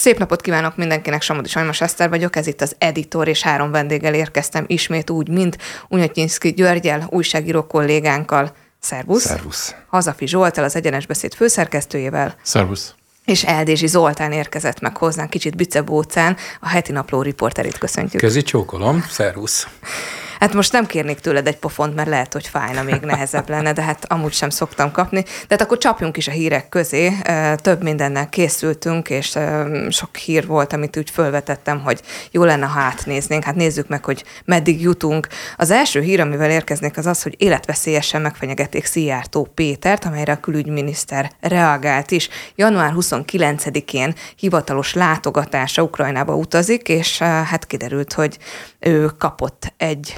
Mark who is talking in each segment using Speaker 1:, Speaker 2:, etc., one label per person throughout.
Speaker 1: Szép napot kívánok mindenkinek, Samodi Sajmos Eszter vagyok, ez itt az editor, és három vendéggel érkeztem ismét úgy, mint Unyatyinszki Györgyel, újságíró kollégánkkal. Szervusz.
Speaker 2: Szervusz.
Speaker 1: Hazafi Zsoltal, az Egyenes Beszéd főszerkesztőjével.
Speaker 3: Szervusz.
Speaker 1: És Eldési Zoltán érkezett meg hozzánk kicsit bicebócán, a heti napló riporterét köszöntjük.
Speaker 3: Kezi csókolom, szervusz.
Speaker 1: Hát most nem kérnék tőled egy pofont, mert lehet, hogy fájna, még nehezebb lenne, de hát amúgy sem szoktam kapni. De hát akkor csapjunk is a hírek közé. Több mindennel készültünk, és sok hír volt, amit úgy fölvetettem, hogy jó lenne, ha átnéznénk. Hát nézzük meg, hogy meddig jutunk. Az első hír, amivel érkeznék, az az, hogy életveszélyesen megfenyegették Szijjártó Pétert, amelyre a külügyminiszter reagált is. Január 29-én hivatalos látogatása Ukrajnába utazik, és hát kiderült, hogy ő kapott egy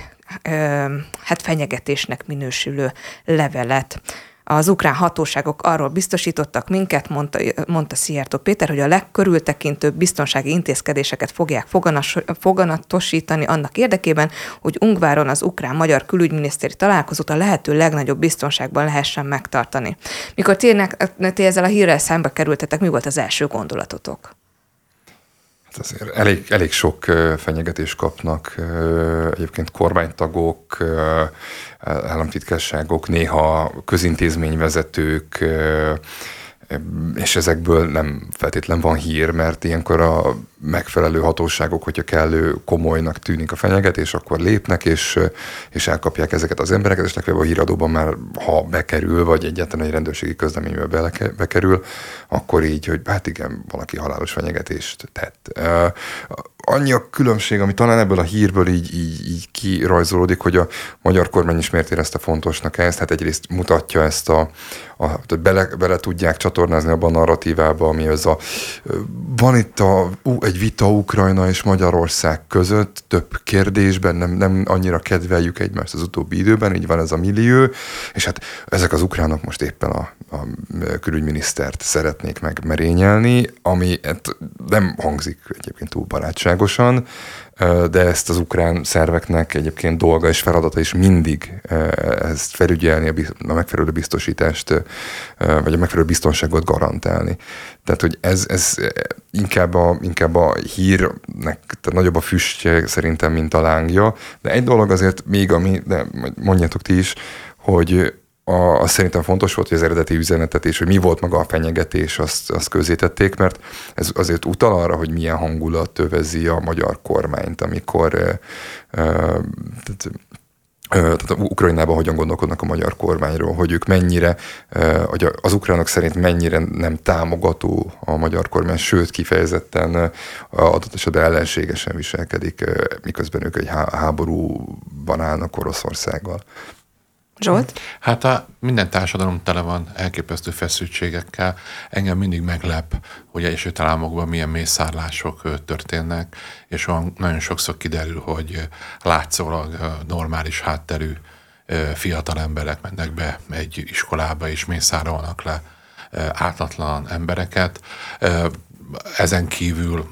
Speaker 1: hát fenyegetésnek minősülő levelet. Az ukrán hatóságok arról biztosítottak minket, mondta, mondta Szijjártó Péter, hogy a legkörültekintőbb biztonsági intézkedéseket fogják foganatosítani annak érdekében, hogy Ungváron az ukrán-magyar külügyminiszteri találkozót a lehető legnagyobb biztonságban lehessen megtartani. Mikor ti ezzel a hírrel szembe kerültetek, mi volt az első gondolatotok?
Speaker 2: Hát azért elég, elég sok fenyegetést kapnak egyébként kormánytagok, államtitkárságok, néha közintézményvezetők, és ezekből nem feltétlen van hír, mert ilyenkor a megfelelő hatóságok, hogyha kellő komolynak tűnik a fenyegetés, akkor lépnek, és, és elkapják ezeket az embereket, és legfeljebb a híradóban már, ha bekerül, vagy egyáltalán egy rendőrségi közleménybe bekerül, akkor így, hogy hát igen, valaki halálos fenyegetést tett. Annyi a különbség, ami talán ebből a hírből így, így, így kirajzolódik, hogy a magyar kormány is miért érezte fontosnak ezt, hát egyrészt mutatja ezt a, a bele, bele tudják csatornázni abban a narratívába, ami ez a, van itt a, ú, egy vita Ukrajna és Magyarország között több kérdésben, nem, nem annyira kedveljük egymást az utóbbi időben, így van ez a millió, és hát ezek az ukránok most éppen a, a külügyminisztert szeretnék megmerényelni, ami hát nem hangzik egyébként túl barátságosan, de ezt az ukrán szerveknek egyébként dolga és feladata is mindig ezt felügyelni, a megfelelő biztosítást, vagy a megfelelő biztonságot garantálni. Tehát, hogy ez, ez inkább, a, inkább a hírnek tehát nagyobb a füstje szerintem, mint a lángja, de egy dolog azért még, ami, de mondjátok ti is, hogy a, az szerintem fontos volt, hogy az eredeti üzenetet és hogy mi volt maga a fenyegetés, azt, azt közzétették, mert ez azért utal arra, hogy milyen hangulat tövezi a magyar kormányt, amikor e, e, tehát, tehát Ukrajnában hogyan gondolkodnak a magyar kormányról, hogy ők mennyire, az ukránok szerint mennyire nem támogató a magyar kormány, sőt kifejezetten adott esetben ellenségesen viselkedik, miközben ők egy háborúban állnak Oroszországgal.
Speaker 1: Zsolt?
Speaker 3: Hát a, minden társadalom tele van elképesztő feszültségekkel. Engem mindig meglep, hogy Egyesült Államokban milyen mészárlások történnek, és van, nagyon sokszor kiderül, hogy látszólag normális hátterű fiatal emberek mennek be egy iskolába, és mészárolnak le ártatlan embereket. Ezen kívül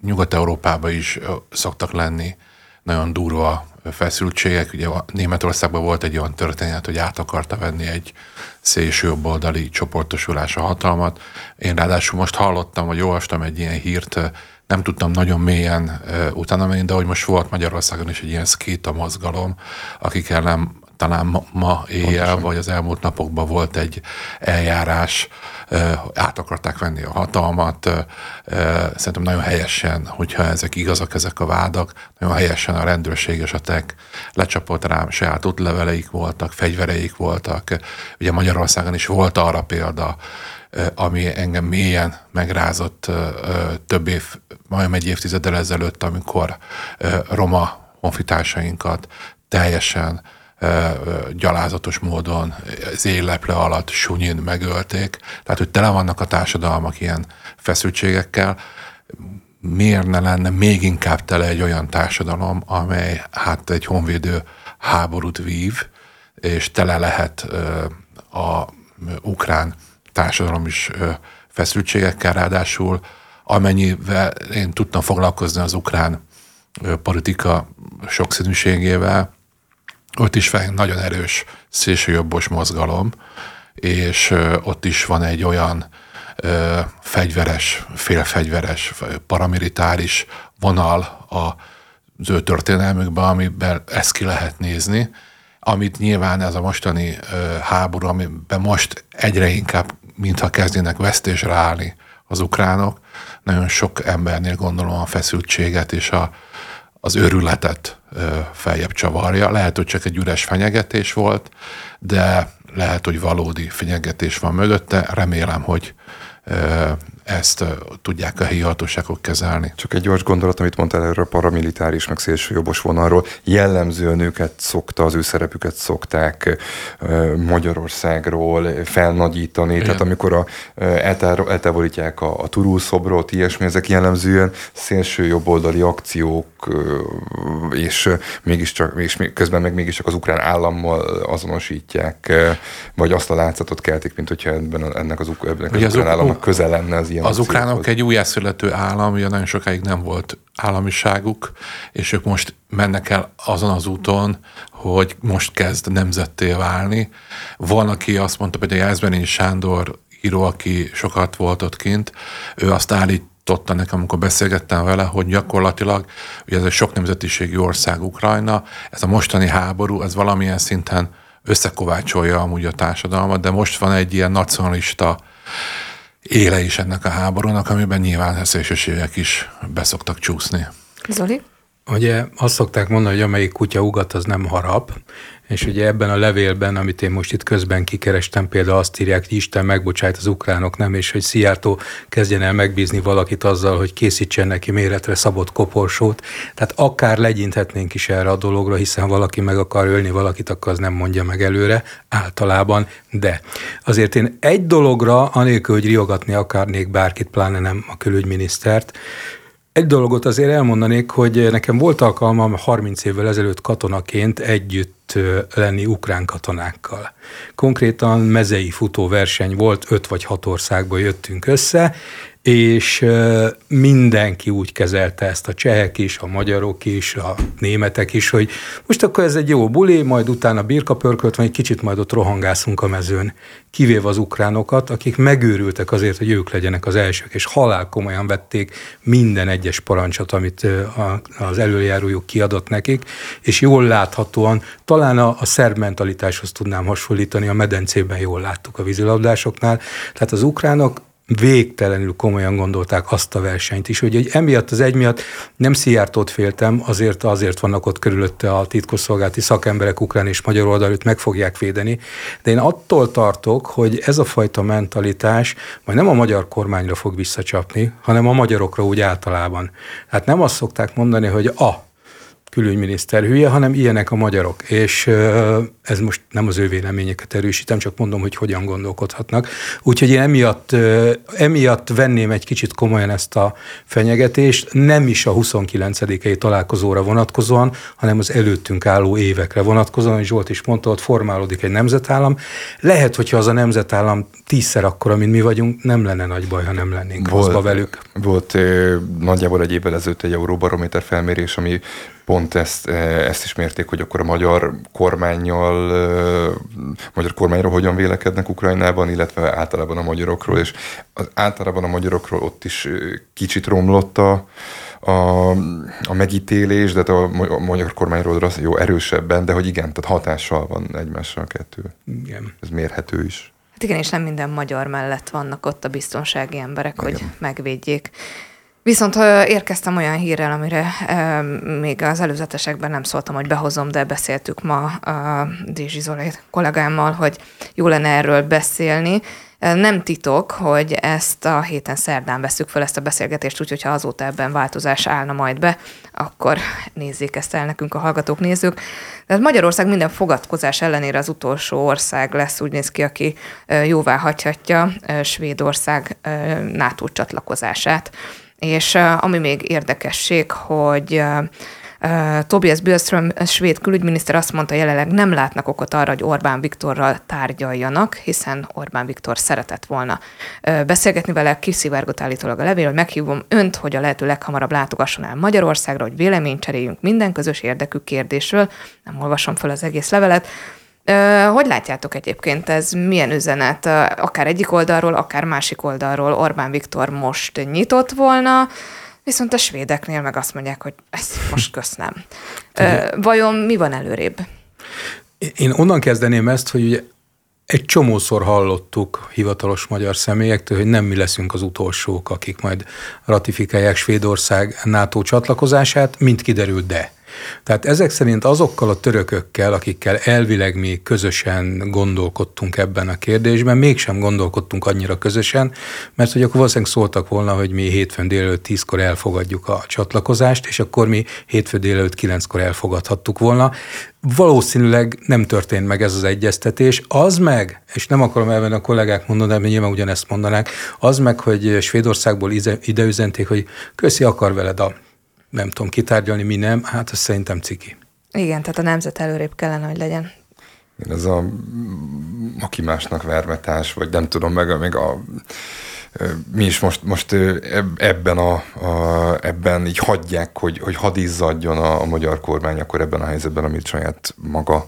Speaker 3: Nyugat-Európában is szoktak lenni nagyon durva feszültségek. Ugye Németországban volt egy olyan történet, hogy át akarta venni egy szélsőjobboldali csoportosulás a hatalmat. Én ráadásul most hallottam, vagy olvastam egy ilyen hírt, nem tudtam nagyon mélyen utána menni, de hogy most volt Magyarországon is egy ilyen szkéta mozgalom, akik ellen talán ma, éjjel, Pontosan. vagy az elmúlt napokban volt egy eljárás, át akarták venni a hatalmat. Szerintem nagyon helyesen, hogyha ezek igazak, ezek a vádak, nagyon helyesen a rendőrség és a TEK lecsapott rám, saját útleveleik voltak, fegyvereik voltak. Ugye Magyarországon is volt arra példa, ami engem mélyen megrázott több év, majdnem egy évtizeddel ezelőtt, amikor roma honfitársainkat teljesen gyalázatos módon az éjleple alatt sunyin megölték. Tehát, hogy tele vannak a társadalmak ilyen feszültségekkel, miért ne lenne még inkább tele egy olyan társadalom, amely hát egy honvédő háborút vív, és tele lehet a ukrán társadalom is feszültségekkel, ráadásul amennyivel én tudtam foglalkozni az ukrán politika sokszínűségével, ott is van nagyon erős szélsőjobbos mozgalom, és ott is van egy olyan ö, fegyveres, félfegyveres, paramilitáris vonal a az ő történelmükben, amiben ezt ki lehet nézni, amit nyilván ez a mostani ö, háború, amiben most egyre inkább, mintha kezdjenek vesztésre állni az ukránok, nagyon sok embernél gondolom a feszültséget és a, az őrületet feljebb csavarja. Lehet, hogy csak egy üres fenyegetés volt, de lehet, hogy valódi fenyegetés van mögötte. Remélem, hogy ezt tudják a helyi hatóságok kezelni.
Speaker 2: Csak egy gyors gondolat, amit mondtál erről a paramilitáris, meg szélsőjobbos vonalról. Jellemzően őket szokta, az ő szerepüket szokták Magyarországról felnagyítani. Igen. Tehát amikor a, eltávolítják a, a Turul szobrot, ilyesmi, ezek jellemzően szélső jobboldali akciók, és mégiscsak, és közben meg mégiscsak az ukrán állammal azonosítják, vagy azt a látszatot keltik, mint hogyha ebben, ennek az, ennek az, az ukrán államnak közel lenne az ilyen
Speaker 3: Az ukránok egy újjászülető állam, ugye nagyon sokáig nem volt államiságuk, és ők most mennek el azon az úton, hogy most kezd nemzetté válni. Van, aki azt mondta, hogy a Jászberény Sándor író, aki sokat volt ott kint, ő azt állította nekem, amikor beszélgettem vele, hogy gyakorlatilag, ugye ez egy sok nemzetiségű ország Ukrajna, ez a mostani háború, ez valamilyen szinten összekovácsolja amúgy a társadalmat, de most van egy ilyen nacionalista éle is ennek a háborúnak, amiben nyilván a szélsőségek is beszoktak csúszni.
Speaker 1: Zoli?
Speaker 4: Ugye azt szokták mondani, hogy amelyik kutya ugat, az nem harap, és ugye ebben a levélben, amit én most itt közben kikerestem, például azt írják, hogy Isten megbocsájt az ukránok, nem, és hogy Szijjártó kezdjen el megbízni valakit azzal, hogy készítsen neki méretre szabott koporsót. Tehát akár legyinthetnénk is erre a dologra, hiszen valaki meg akar ölni valakit, akkor az nem mondja meg előre, általában, de azért én egy dologra, anélkül, hogy riogatni akarnék bárkit, pláne nem a külügyminisztert, egy dologot azért elmondanék, hogy nekem volt alkalmam 30 évvel ezelőtt katonaként együtt lenni ukrán katonákkal. Konkrétan mezei futóverseny volt, öt vagy hat országból jöttünk össze, és mindenki úgy kezelte ezt, a csehek is, a magyarok is, a németek is, hogy most akkor ez egy jó buli, majd utána birkapörkölt van, egy kicsit majd ott rohangászunk a mezőn. Kivéve az ukránokat, akik megőrültek azért, hogy ők legyenek az elsők, és halál komolyan vették minden egyes parancsot, amit az előjárójuk kiadott nekik, és jól láthatóan, talán a, a szerb mentalitáshoz tudnám hasonlítani, a medencében jól láttuk a vízilabdásoknál, tehát az ukránok végtelenül komolyan gondolták azt a versenyt is, hogy emiatt az egy miatt nem Szijjártót féltem, azért, azért vannak ott körülötte a titkosszolgálati szakemberek ukrán és magyar oldalút meg fogják védeni, de én attól tartok, hogy ez a fajta mentalitás majd nem a magyar kormányra fog visszacsapni, hanem a magyarokra úgy általában. Hát nem azt szokták mondani, hogy a külügyminiszter hülye, hanem ilyenek a magyarok. És ez most nem az ő véleményeket erősítem, csak mondom, hogy hogyan gondolkodhatnak. Úgyhogy én emiatt, emiatt venném egy kicsit komolyan ezt a fenyegetést, nem is a 29 találkozóra vonatkozóan, hanem az előttünk álló évekre vonatkozóan, és Zsolt is mondta, ott formálódik egy nemzetállam. Lehet, hogyha az a nemzetállam tízszer akkora, mint mi vagyunk, nem lenne nagy baj, ha nem lennénk volt, velük.
Speaker 2: Volt nagyjából egy évvel ezelőtt egy Euróbarométer felmérés, ami pont ezt, ezt is mérték, hogy akkor a magyar kormányjal, magyar kormányról hogyan vélekednek Ukrajnában, illetve általában a magyarokról, és az, általában a magyarokról ott is kicsit romlott a, a, a megítélés, de hát a, a magyar kormányról az jó erősebben, de hogy igen, tehát hatással van egymásra a kettő. Igen. Ez mérhető is.
Speaker 1: Hát igen, és nem minden magyar mellett vannak ott a biztonsági emberek, igen. hogy megvédjék. Viszont érkeztem olyan hírrel, amire még az előzetesekben nem szóltam, hogy behozom, de beszéltük ma a Dézsi Zolé kollégámmal, hogy jó lenne erről beszélni. Nem titok, hogy ezt a héten szerdán veszük fel ezt a beszélgetést, úgyhogy ha azóta ebben változás állna majd be, akkor nézzék ezt el nekünk a hallgatók, nézők. De Magyarország minden fogadkozás ellenére az utolsó ország lesz, úgy néz ki, aki jóvá hagyhatja Svédország NATO csatlakozását. És ami még érdekesség, hogy Tobias Billström, svéd külügyminiszter azt mondta, jelenleg nem látnak okot arra, hogy Orbán Viktorral tárgyaljanak, hiszen Orbán Viktor szeretett volna beszélgetni vele, kiszivárgott állítólag a levél, hogy meghívom önt, hogy a lehető leghamarabb látogasson el Magyarországra, hogy véleményt cseréljünk minden közös érdekű kérdésről. Nem olvasom fel az egész levelet. Hogy látjátok egyébként ez, milyen üzenet, akár egyik oldalról, akár másik oldalról Orbán Viktor most nyitott volna, viszont a svédeknél meg azt mondják, hogy ezt most köszönöm. Vajon mi van előrébb?
Speaker 4: Én onnan kezdeném ezt, hogy ugye egy csomószor hallottuk hivatalos magyar személyektől, hogy nem mi leszünk az utolsók, akik majd ratifikálják Svédország NATO csatlakozását, mint kiderült, de. Tehát ezek szerint azokkal a törökökkel, akikkel elvileg mi közösen gondolkodtunk ebben a kérdésben, mégsem gondolkodtunk annyira közösen, mert hogy akkor valószínűleg szóltak volna, hogy mi hétfőn délelőtt tízkor elfogadjuk a csatlakozást, és akkor mi hétfő délelőtt kilenckor elfogadhattuk volna. Valószínűleg nem történt meg ez az egyeztetés. Az meg, és nem akarom elvenni a kollégák mondani, de nyilván ugyanezt mondanák, az meg, hogy Svédországból ide üzenték, hogy köszi, akar veled a nem tudom kitárgyalni, mi nem, hát ez szerintem ciki.
Speaker 1: Igen, tehát a nemzet előrébb kellene, hogy legyen.
Speaker 2: Ez a aki másnak vermetás, vagy nem tudom, meg még a mi is most, most ebben, a, a, ebben így hagyják, hogy, hogy hadizzadjon a, a magyar kormány akkor ebben a helyzetben, amit saját maga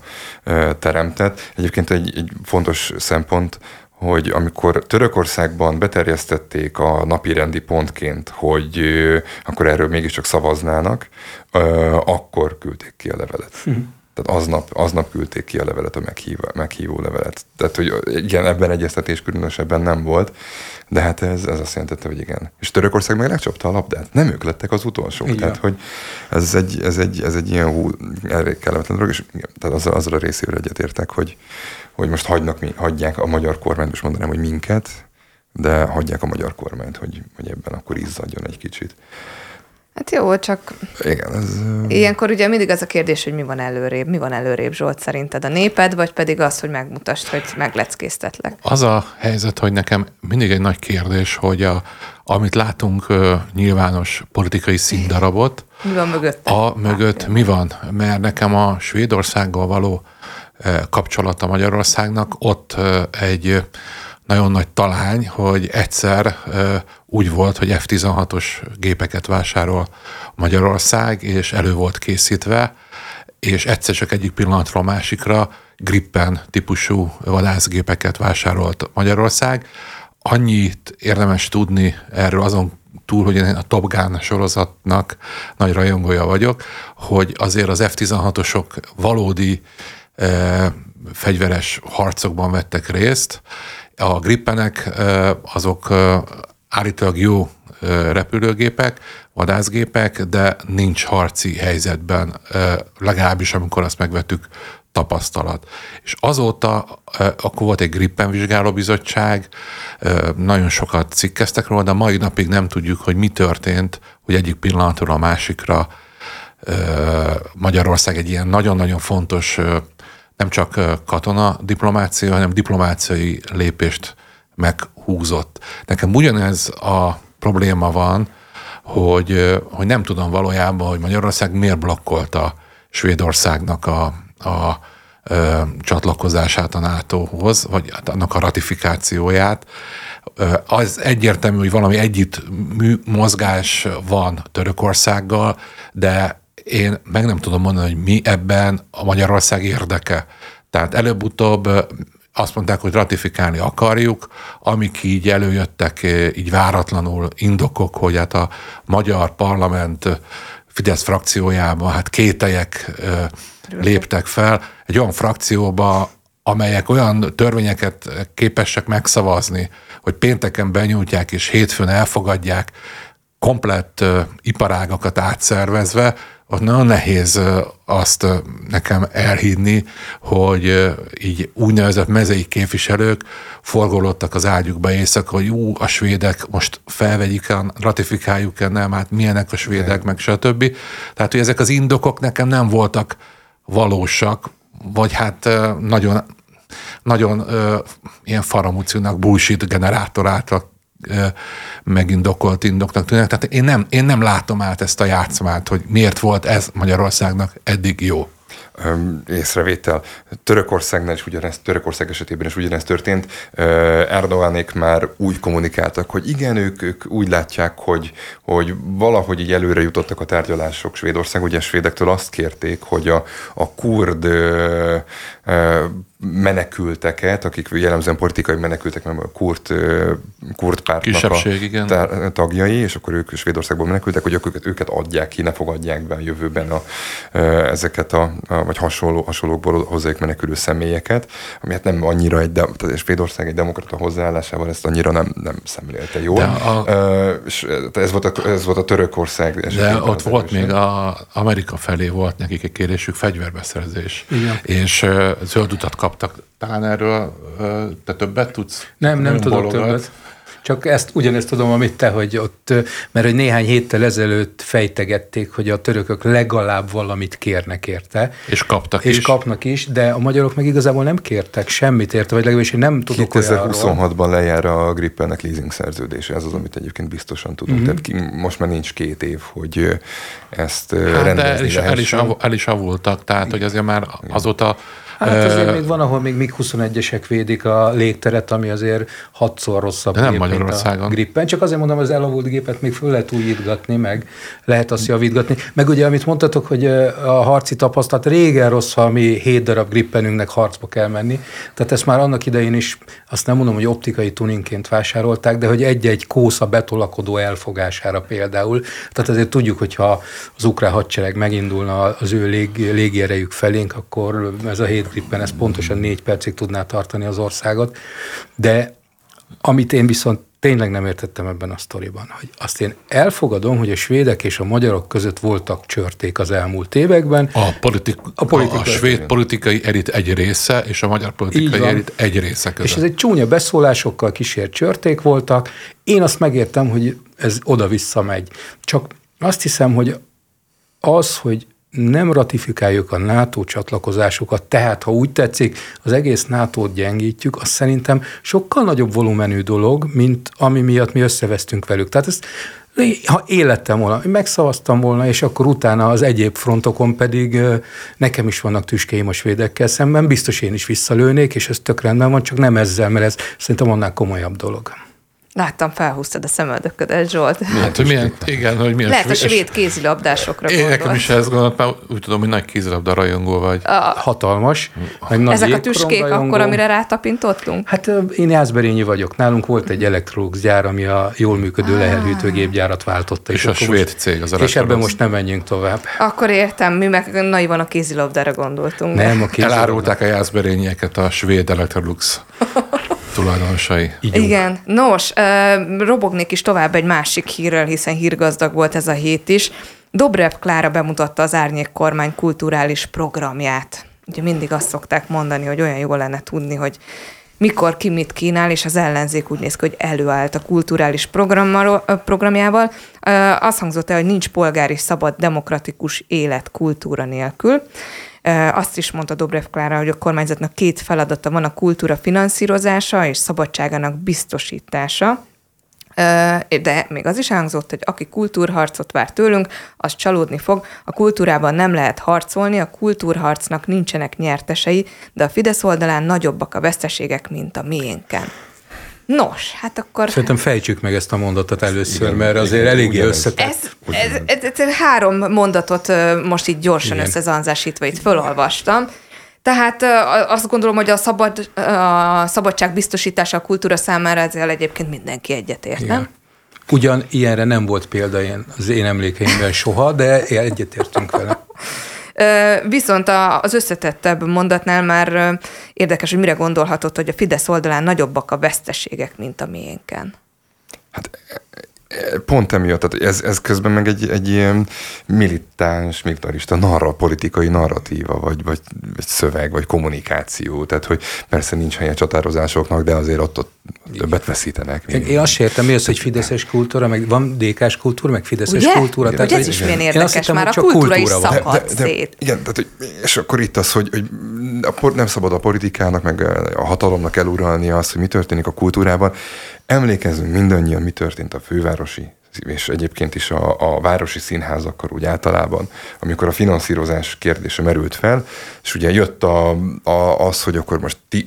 Speaker 2: teremtett. Egyébként egy, egy fontos szempont, hogy amikor Törökországban beterjesztették a napi rendi pontként, hogy akkor erről mégiscsak szavaznának, akkor küldték ki a levelet. Hm. Tehát aznap, aznap küldték ki a levelet, a meghívó, meghívó levelet. Tehát, hogy igen, ebben egyeztetés különösebben nem volt, de hát ez, ez azt jelentette, hogy igen. És Törökország meg lecsapta a labdát. Nem ők lettek az utolsók. Igen. Tehát, hogy ez egy, ez egy, ez egy ilyen hú, elég kellemetlen dolog, és igen, tehát azzal, azzal a részéről egyetértek, hogy, hogy most hagynak, hagyják a magyar kormányt, most mondanám, hogy minket, de hagyják a magyar kormányt, hogy, hogy ebben akkor izzadjon egy kicsit.
Speaker 1: Hát jó, csak
Speaker 2: Igen, ez...
Speaker 1: ilyenkor ugye mindig az a kérdés, hogy mi van előrébb. Mi van előrébb, Zsolt, szerinted a néped, vagy pedig az, hogy megmutasd, hogy megleckéztetlek?
Speaker 3: Az a helyzet, hogy nekem mindig egy nagy kérdés, hogy a, amit látunk uh, nyilvános politikai színdarabot,
Speaker 1: mi van mögött?
Speaker 3: A mögött mi van? Mert nekem a Svédországgal való kapcsolata Magyarországnak, ott egy nagyon nagy talány, hogy egyszer úgy volt, hogy F-16-os gépeket vásárol Magyarország, és elő volt készítve, és egyszer csak egyik pillanatról másikra Grippen típusú vadászgépeket vásárolt Magyarország. Annyit érdemes tudni erről azon túl, hogy én a Top Gun sorozatnak nagy rajongója vagyok, hogy azért az F-16-osok valódi fegyveres harcokban vettek részt. A grippenek azok állítólag jó repülőgépek, vadászgépek, de nincs harci helyzetben, legalábbis amikor azt megvettük tapasztalat. És azóta akkor volt egy Grippen vizsgálóbizottság, nagyon sokat cikkeztek róla, de mai napig nem tudjuk, hogy mi történt, hogy egyik pillanatról a másikra Magyarország egy ilyen nagyon-nagyon fontos nem csak katona diplomácia, hanem diplomáciai lépést meghúzott. Nekem ugyanez a probléma van, hogy, hogy nem tudom valójában, hogy Magyarország miért blokkolta Svédországnak a, a, a csatlakozását a NATO-hoz, vagy hát annak a ratifikációját. Az egyértelmű, hogy valami együtt mozgás van Törökországgal, de én meg nem tudom mondani, hogy mi ebben a Magyarország érdeke. Tehát előbb-utóbb azt mondták, hogy ratifikálni akarjuk, amik így előjöttek, így váratlanul indokok, hogy hát a magyar parlament Fidesz frakciójában hát kételyek léptek fel egy olyan frakcióba, amelyek olyan törvényeket képesek megszavazni, hogy pénteken benyújtják és hétfőn elfogadják, komplett iparágakat átszervezve, ott nagyon nehéz azt nekem elhinni, hogy így úgynevezett mezei képviselők forgolódtak az ágyukba éjszaka, hogy ú, a svédek most felvegyik el, ratifikáljuk-e, nem, hát milyenek a svédek, meg stb. Tehát, hogy ezek az indokok nekem nem voltak valósak, vagy hát nagyon nagyon ö, ilyen faramúciúnak bullshit generátor által megindokolt indoknak tűnnek. Tehát én nem, én nem látom át ezt a játszmát, hogy miért volt ez Magyarországnak eddig jó.
Speaker 2: Észrevétel. Törökországnál is ugyanezt, Törökország esetében is ugyanezt történt. Erdoganék már úgy kommunikáltak, hogy igen, ők, ők úgy látják, hogy, hogy valahogy így előre jutottak a tárgyalások Svédország. Ugye svédektől azt kérték, hogy a, a kurd menekülteket, akik jellemzően politikai menekültek, mert a kurt, kurt pártnak a tagjai, és akkor ők Svédországból menekültek, hogy őket, őket adják ki, ne fogadják be a jövőben a, ezeket a, a vagy hasonló, hasonlókból hozzájuk menekülő személyeket, ami hát nem annyira egy, de, tehát Svédország egy demokrata hozzáállásával ezt annyira nem, nem szemlélte jól. De a, uh, és ez, volt a, ez volt a Törökország
Speaker 3: De ott volt még a Amerika felé volt nekik egy kérésük fegyverbeszerzés. Igen. És uh, zöld utat kap kaptak. Talán erről te többet tudsz?
Speaker 4: Nem, nem tudok bologat. többet. Csak ezt ugyanezt tudom, amit te, hogy ott, mert hogy néhány héttel ezelőtt fejtegették, hogy a törökök legalább valamit kérnek érte.
Speaker 3: És kaptak
Speaker 4: és
Speaker 3: is.
Speaker 4: kapnak is, de a magyarok meg igazából nem kértek semmit érte, vagy legalábbis én nem tudok
Speaker 2: 2026-ban lejár a Grippennek leasing szerződése, ez az, amit egyébként biztosan tudunk. Mm-hmm. Tehát ki, most már nincs két év, hogy ezt hát rendezni de
Speaker 3: el is, el, is, el is avultak, tehát hogy azért már azóta
Speaker 4: Hát azért még van, ahol még MiG-21-esek védik a légteret, ami azért hatszor rosszabb
Speaker 3: nem Magyarországon.
Speaker 4: mint a grippen. Csak azért mondom, az elavult gépet még föl lehet újítgatni, meg lehet azt javítgatni. Meg ugye, amit mondtatok, hogy a harci tapasztalat régen rossz, ha mi hét darab grippenünknek harcba kell menni. Tehát ezt már annak idején is, azt nem mondom, hogy optikai tuningként vásárolták, de hogy egy-egy kósza betolakodó elfogására például. Tehát azért tudjuk, hogyha az ukrán hadsereg megindulna az ő lég, légierejük felénk, akkor ez a hét Grippen ez pontosan négy percig tudná tartani az országot, de amit én viszont tényleg nem értettem ebben a sztoriban, hogy azt én elfogadom, hogy a svédek és a magyarok között voltak csörték az elmúlt években.
Speaker 3: A, politik, a, politika, a svéd politikai elit egy része, és a magyar politikai elit egy része között.
Speaker 4: És ez egy csúnya beszólásokkal kísért csörték voltak. Én azt megértem, hogy ez oda-vissza megy. Csak azt hiszem, hogy az, hogy nem ratifikáljuk a NATO csatlakozásukat, tehát ha úgy tetszik, az egész NATO-t gyengítjük, az szerintem sokkal nagyobb volumenű dolog, mint ami miatt mi összevesztünk velük. Tehát ezt ha élettem volna, megszavaztam volna, és akkor utána az egyéb frontokon pedig nekem is vannak tüskéim a svédekkel szemben, biztos én is visszalőnék, és ez tök rendben van, csak nem ezzel, mert ez szerintem annál komolyabb dolog.
Speaker 1: Láttam, felhúztad a szemöldöködet, Zsolt.
Speaker 3: Hát, hogy milyen, igen, hogy milyen
Speaker 1: Lehet a svéd kézilabdásokra
Speaker 3: Én nekem is ezt gondolt, mert úgy tudom, hogy nagy kézilabda rajongó vagy. A,
Speaker 4: Hatalmas.
Speaker 1: Meg nagy Ezek a tüskék akkor, amire rátapintottunk?
Speaker 4: Hát én Jászberényi vagyok. Nálunk volt egy Electrolux gyár, ami a jól működő ah. lehelhűtőgépgyárat váltotta.
Speaker 3: És, és a svéd most, cég az Electrolux.
Speaker 4: És ebben most nem menjünk tovább.
Speaker 1: Akkor értem, mi meg naivan a kézilabdára gondoltunk.
Speaker 3: Nem, a kézilabda. Elárulták a Jászberényieket a svéd Electrolux tulajdonosai.
Speaker 1: Ígyunk. Igen. Nos, robognék is tovább egy másik hírrel, hiszen hírgazdag volt ez a hét is. Dobrev Klára bemutatta az Árnyék kormány kulturális programját. Ugye mindig azt szokták mondani, hogy olyan jó lenne tudni, hogy mikor ki mit kínál, és az ellenzék úgy néz ki, hogy előállt a kulturális programjával. Azt hangzott el, hogy nincs polgári szabad demokratikus élet kultúra nélkül. Azt is mondta Dobrev Klára, hogy a kormányzatnak két feladata van, a kultúra finanszírozása és szabadságának biztosítása. De még az is hangzott, hogy aki kultúrharcot vár tőlünk, az csalódni fog. A kultúrában nem lehet harcolni, a kultúrharcnak nincsenek nyertesei, de a Fidesz oldalán nagyobbak a veszteségek, mint a miénken. Nos, hát akkor...
Speaker 4: Szerintem fejtsük meg ezt a mondatot először, igen, mert azért igen, eléggé összetett.
Speaker 1: Ez, ez, ez, ez, három mondatot most így gyorsan igen. összezanzásítva itt fölolvastam. Tehát azt gondolom, hogy a, szabad, a szabadság biztosítása a kultúra számára ezzel egyébként mindenki egyetért, nem?
Speaker 4: Ugyan ilyenre nem volt példa én, az én emlékeimben soha, de egyetértünk vele.
Speaker 1: Viszont az összetettebb mondatnál már érdekes, hogy mire gondolhatott, hogy a Fidesz oldalán nagyobbak a veszteségek, mint a miénken.
Speaker 2: Hát pont emiatt, tehát ez, ez közben meg egy, egy ilyen militáns, militarista narra, politikai narratíva, vagy, vagy, vagy szöveg, vagy kommunikáció. Tehát, hogy persze nincs helye csatározásoknak, de azért ott, ott többet veszítenek.
Speaker 4: Én, én azt értem, mi az, hogy fideszes kultúra, meg van DK-s kultúra, meg fideszes Ugye? kultúra.
Speaker 1: Igen. Tehát, hogy ez is milyen érdekes, hittem, már a kultúra, kultúra is szakad de, de, de, szét.
Speaker 2: Igen, tehát, hogy, és akkor itt az, hogy, hogy nem szabad a politikának, meg a hatalomnak eluralni azt, hogy mi történik a kultúrában. Emlékezzünk mindannyian, mi történt a fővárosi és egyébként is a, a városi színházakkal úgy általában, amikor a finanszírozás kérdése merült fel, és ugye jött a, a, az, hogy akkor most ti,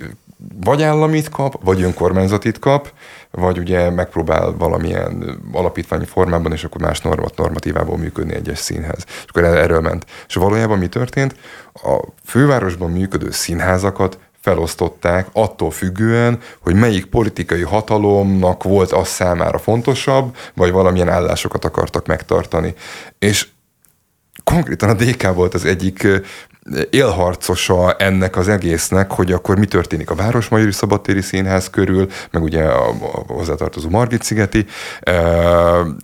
Speaker 2: vagy államit kap, vagy önkormányzatit kap, vagy ugye megpróbál valamilyen alapítványi formában, és akkor más normat, normatívából működni egyes színház. És akkor erről ment. És valójában mi történt? A fővárosban működő színházakat felosztották attól függően, hogy melyik politikai hatalomnak volt az számára fontosabb, vagy valamilyen állásokat akartak megtartani. És konkrétan a DK volt az egyik élharcosa ennek az egésznek, hogy akkor mi történik a Városmajori Szabadtéri Színház körül, meg ugye a, a hozzátartozó Margit szigeti, e,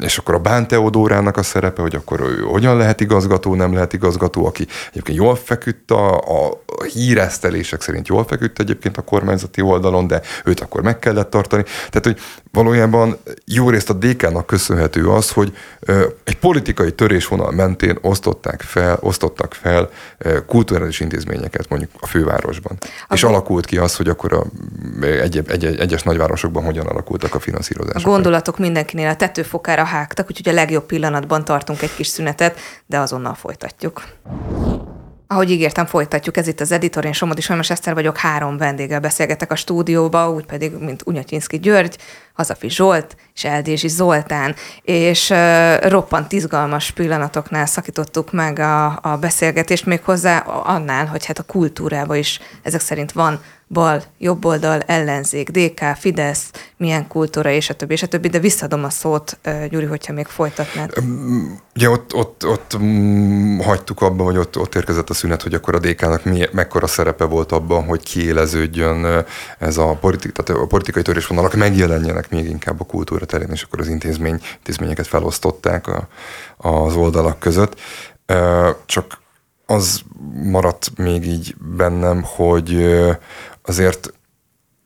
Speaker 2: és akkor a Bán Teodórának a szerepe, hogy akkor ő hogyan lehet igazgató, nem lehet igazgató, aki egyébként jól feküdt a, a híresztelések szerint jól feküdt egyébként a kormányzati oldalon, de őt akkor meg kellett tartani. Tehát, hogy valójában jó részt a DK-nak köszönhető az, hogy egy politikai törésvonal mentén osztották fel, osztottak fel kulturális intézményeket mondjuk a fővárosban. A és alakult ki az, hogy akkor a egy, egy, egy, egyes nagyvárosokban hogyan alakultak a finanszírozások.
Speaker 1: A gondolatok mindenkinél a tetőfokára hágtak, úgyhogy a legjobb pillanatban tartunk egy kis szünetet, de azonnal folytatjuk. Ahogy ígértem, folytatjuk. Ez itt az editor, én Somodi Sajnos Eszter vagyok, három vendéggel beszélgetek a stúdióba, úgy pedig, mint Unyatyinszki György, Hazafi Zsolt és Eldési Zoltán, és uh, roppant izgalmas pillanatoknál szakítottuk meg a, a beszélgetést, még hozzá annál, hogy hát a kultúrába is ezek szerint van bal, jobb oldal, ellenzék, DK, Fidesz, milyen kultúra, és a többi, és a többi, de visszadom a szót, Gyuri, hogyha még folytatnád.
Speaker 2: Ugye ott, ott, ott hagytuk abban, hogy ott, ott érkezett a szünet, hogy akkor a DK-nak mi, mekkora szerepe volt abban, hogy kiéleződjön ez a, politik, tehát a politikai törésvonalak megjelenjenek még inkább a kultúra terén, és akkor az intézmény, intézményeket felosztották a, az oldalak között. Csak az maradt még így bennem, hogy azért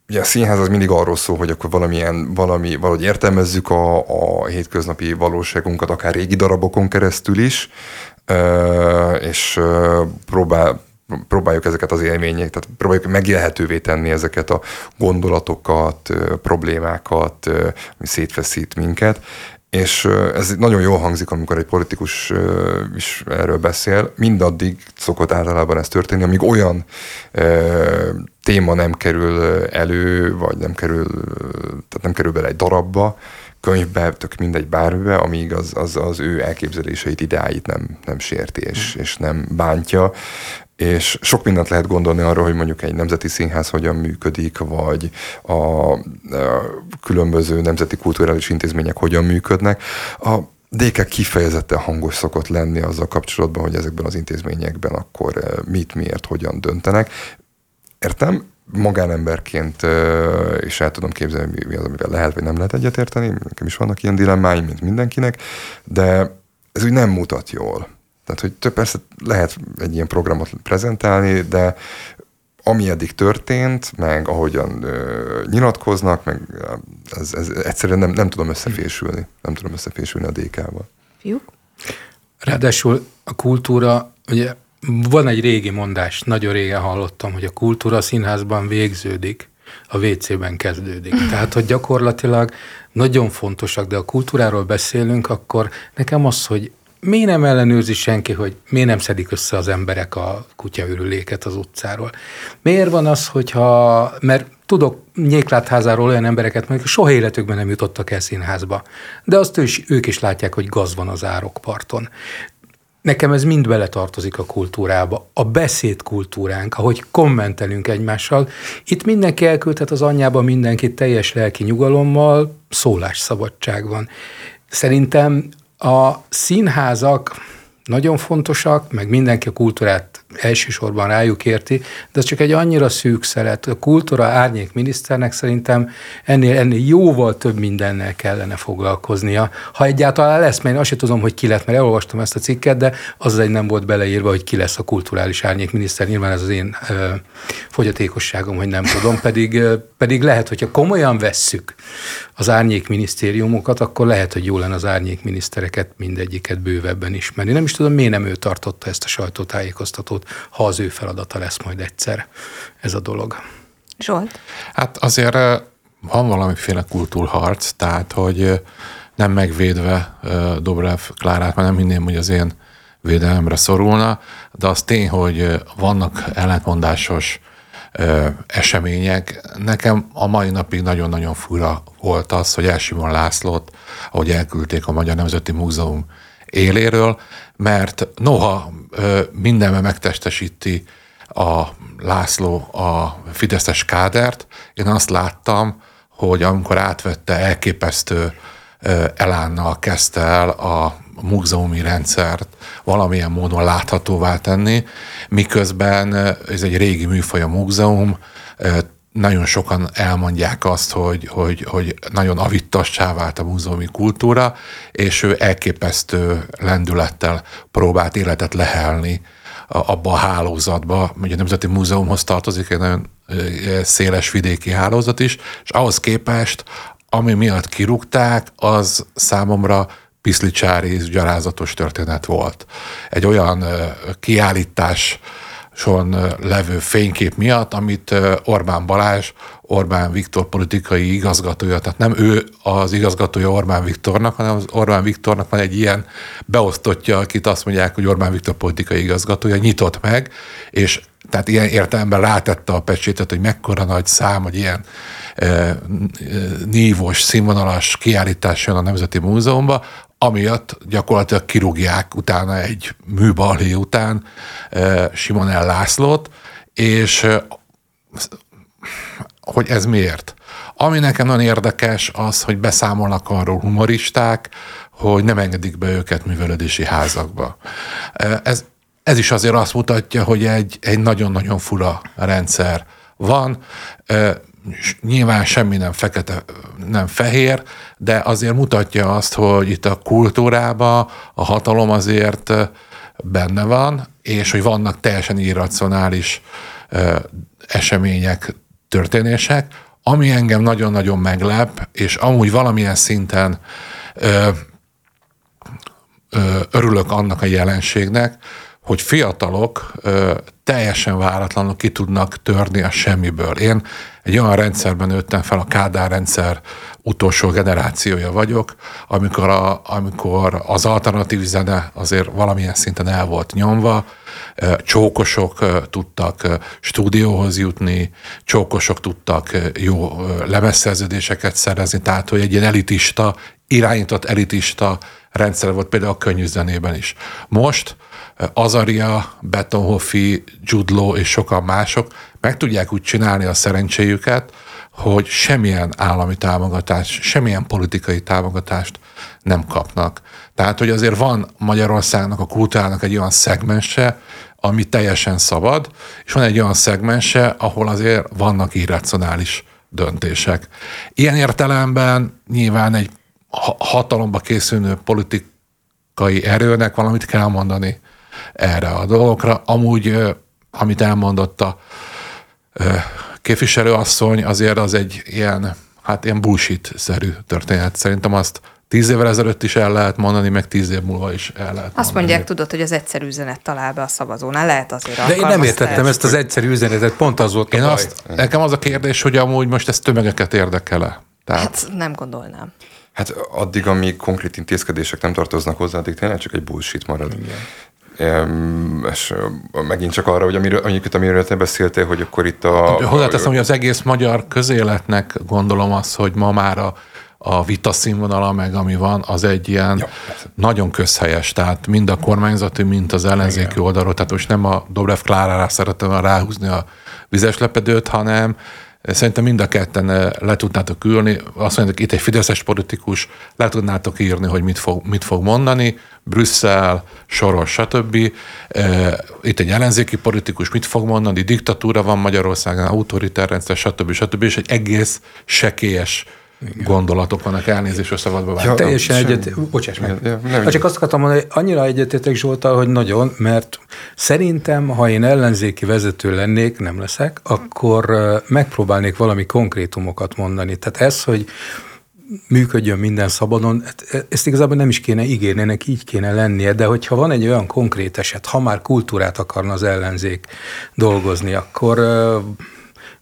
Speaker 2: ugye a színház az mindig arról szól, hogy akkor valamilyen, valami, valahogy értelmezzük a, a hétköznapi valóságunkat, akár régi darabokon keresztül is, és próbál, próbáljuk ezeket az élmények, tehát próbáljuk megélhetővé tenni ezeket a gondolatokat, problémákat, ami szétfeszít minket, és ez nagyon jól hangzik, amikor egy politikus is erről beszél. Mindaddig szokott általában ez történni, amíg olyan téma nem kerül elő, vagy nem kerül, tehát nem kerül bele egy darabba, könyvbe, tök mindegy bármibe, amíg az, az, az ő elképzeléseit, ideáit nem, nem sérti és, és nem bántja és sok mindent lehet gondolni arról, hogy mondjuk egy nemzeti színház hogyan működik, vagy a, a különböző nemzeti kulturális intézmények hogyan működnek. A DK kifejezetten hangos szokott lenni azzal kapcsolatban, hogy ezekben az intézményekben akkor eh, mit, miért, hogyan döntenek. Értem, magánemberként is el tudom képzelni, mi az, amivel lehet, vagy nem lehet egyetérteni. Nekem is vannak ilyen dilemmáim, mint mindenkinek, de ez úgy nem mutat jól. Tehát, hogy több persze lehet egy ilyen programot prezentálni, de ami eddig történt, meg ahogyan ö, nyilatkoznak, meg ez, ez egyszerűen nem, nem tudom összefésülni. Nem tudom összefésülni a DK-val.
Speaker 1: Fiúk?
Speaker 4: Ráadásul a kultúra, ugye van egy régi mondás, nagyon régen hallottam, hogy a kultúra színházban végződik, a WC-ben kezdődik. Tehát, hogy gyakorlatilag nagyon fontosak, de a kultúráról beszélünk, akkor nekem az, hogy miért nem ellenőrzi senki, hogy miért nem szedik össze az emberek a kutyaürüléket az utcáról? Miért van az, hogyha, mert tudok nyéklátházáról olyan embereket, akik soha életükben nem jutottak el színházba, de azt ő is, ők is látják, hogy gaz van az árokparton. Nekem ez mind beletartozik a kultúrába. A beszédkultúránk, ahogy kommentelünk egymással. Itt mindenki elküldhet az anyjába mindenkit teljes lelki nyugalommal, szólásszabadság van. Szerintem a színházak nagyon fontosak, meg mindenki a kultúrát elsősorban rájuk érti, de ez csak egy annyira szűk szeret. A kultúra árnyék miniszternek szerintem ennél, ennél jóval több mindennel kellene foglalkoznia. Ha egyáltalán lesz, mert én azt sem tudom, hogy ki lett, mert elolvastam ezt a cikket, de az egy nem volt beleírva, hogy ki lesz a kulturális árnyék miniszter. Nyilván ez az én ö, fogyatékosságom, hogy nem tudom, pedig, ö, pedig lehet, hogyha komolyan vesszük az árnyék minisztériumokat, akkor lehet, hogy jó lenne az árnyék minisztereket mindegyiket bővebben ismerni. Nem is tudom, miért nem ő tartotta ezt a sajtótájékoztatót, ha az ő feladata lesz majd egyszer ez a dolog.
Speaker 1: Zsolt?
Speaker 3: Hát azért van valamiféle kultúrharc, tehát hogy nem megvédve Dobrev Klárát, mert nem hinném, hogy az én védelemre szorulna, de az tény, hogy vannak ellentmondásos események. Nekem a mai napig nagyon-nagyon fura volt az, hogy Elsimon Lászlót, ahogy elküldték a Magyar Nemzeti Múzeum éléről, mert noha mindenben megtestesíti a László a Fideszes kádert, én azt láttam, hogy amikor átvette elképesztő elánnal kezdte el a múzeumi rendszert valamilyen módon láthatóvá tenni, miközben ez egy régi műfaj a múzeum, nagyon sokan elmondják azt, hogy, hogy, hogy nagyon avittassá vált a múzeumi kultúra, és ő elképesztő lendülettel próbált életet lehelni abba a hálózatba, hogy a Nemzeti Múzeumhoz tartozik egy nagyon széles vidéki hálózat is, és ahhoz képest, ami miatt kirúgták, az számomra piszlicsári, gyarázatos történet volt. Egy olyan kiállítás son levő fénykép miatt, amit Orbán Balázs, Orbán Viktor politikai igazgatója, tehát nem ő az igazgatója Orbán Viktornak, hanem az Orbán Viktornak van egy ilyen beosztottja, akit azt mondják, hogy Orbán Viktor politikai igazgatója, nyitott meg, és tehát ilyen értelemben rátette a pecsétet, hogy mekkora nagy szám, hogy ilyen e, nívós, színvonalas kiállítás jön a Nemzeti Múzeumba, amiatt gyakorlatilag kirúgják utána egy műbalhé után e, Simon El Lászlót, és e, hogy ez miért? Ami nekem nagyon érdekes az, hogy beszámolnak arról humoristák, hogy nem engedik be őket művelődési házakba. Ez, ez is azért azt mutatja, hogy egy, egy nagyon-nagyon fura rendszer van. Nyilván semmi nem fekete, nem fehér, de azért mutatja azt, hogy itt a kultúrában a hatalom azért benne van, és hogy vannak teljesen irracionális események, történések, ami engem nagyon-nagyon meglep, és amúgy valamilyen szinten ö, ö, örülök annak a jelenségnek, hogy fiatalok ö, teljesen váratlanul ki tudnak törni a semmiből. Én egy olyan rendszerben nőttem fel, a Kádár rendszer utolsó generációja vagyok, amikor, a, amikor az alternatív zene azért valamilyen szinten el volt nyomva, csókosok tudtak stúdióhoz jutni, csókosok tudtak jó lemezszerződéseket szerezni, tehát hogy egy ilyen elitista, irányított elitista rendszer volt például a könnyű zenében is. Most Azaria, Betonhoffi, Judlo és sokan mások meg tudják úgy csinálni a szerencséjüket, hogy semmilyen állami támogatást, semmilyen politikai támogatást nem kapnak. Tehát, hogy azért van Magyarországnak, a kultúrának egy olyan szegmense, ami teljesen szabad, és van egy olyan szegmense, ahol azért vannak irracionális döntések. Ilyen értelemben nyilván egy hatalomba készülő politikai erőnek valamit kell mondani erre a dolgokra. Amúgy, amit elmondott a képviselőasszony, azért az egy ilyen, hát ilyen bullshit-szerű történet. Szerintem azt tíz évvel ezelőtt is el lehet mondani, meg tíz év múlva is el lehet
Speaker 1: Azt mondani. mondják, tudod, hogy az egyszerű üzenet talál be a szavazónál, lehet azért
Speaker 4: De én nem értettem ezt az egyszerű üzenetet, pont az volt
Speaker 3: én a azt, Nekem az a kérdés, hogy amúgy most ez tömegeket érdekel-e?
Speaker 1: Tehát... Hát nem gondolnám.
Speaker 2: Hát addig, amíg konkrét intézkedések nem tartoznak hozzá, addig tényleg csak egy bullshit marad. Igen és megint csak arra, hogy amiről, amiket, amiről te beszéltél, hogy akkor itt a...
Speaker 3: Hozzáteszem, hogy az egész magyar közéletnek gondolom az, hogy ma már a, a vita színvonala, meg ami van, az egy ilyen ja, nagyon közhelyes, tehát mind a kormányzati, mind az ellenzéki Igen. oldalról, tehát most nem a Dobrev Klárára szeretem ráhúzni a vizes lepedőt, hanem Szerintem mind a ketten eh, le tudnátok ülni, azt mondjuk, itt egy fideszes politikus, le tudnátok írni, hogy mit fog, mit fog mondani, Brüsszel, Soros, stb. Eh, itt egy ellenzéki politikus mit fog mondani, diktatúra van Magyarországon, autoritár rendszer, stb. stb. És egy egész sekélyes igen. gondolatok vannak, elnézés összevadva
Speaker 4: ja, Teljesen egyet, bocsáss meg. Ja, nem, hát csak azt akartam mondani, hogy annyira egyetértek Zsoltal, hogy nagyon, mert szerintem, ha én ellenzéki vezető lennék, nem leszek, akkor megpróbálnék valami konkrétumokat mondani. Tehát ez, hogy működjön minden szabadon, hát ezt igazából nem is kéne ígérni, ennek így kéne lennie, de hogyha van egy olyan konkrét eset, ha már kultúrát akarna az ellenzék dolgozni, akkor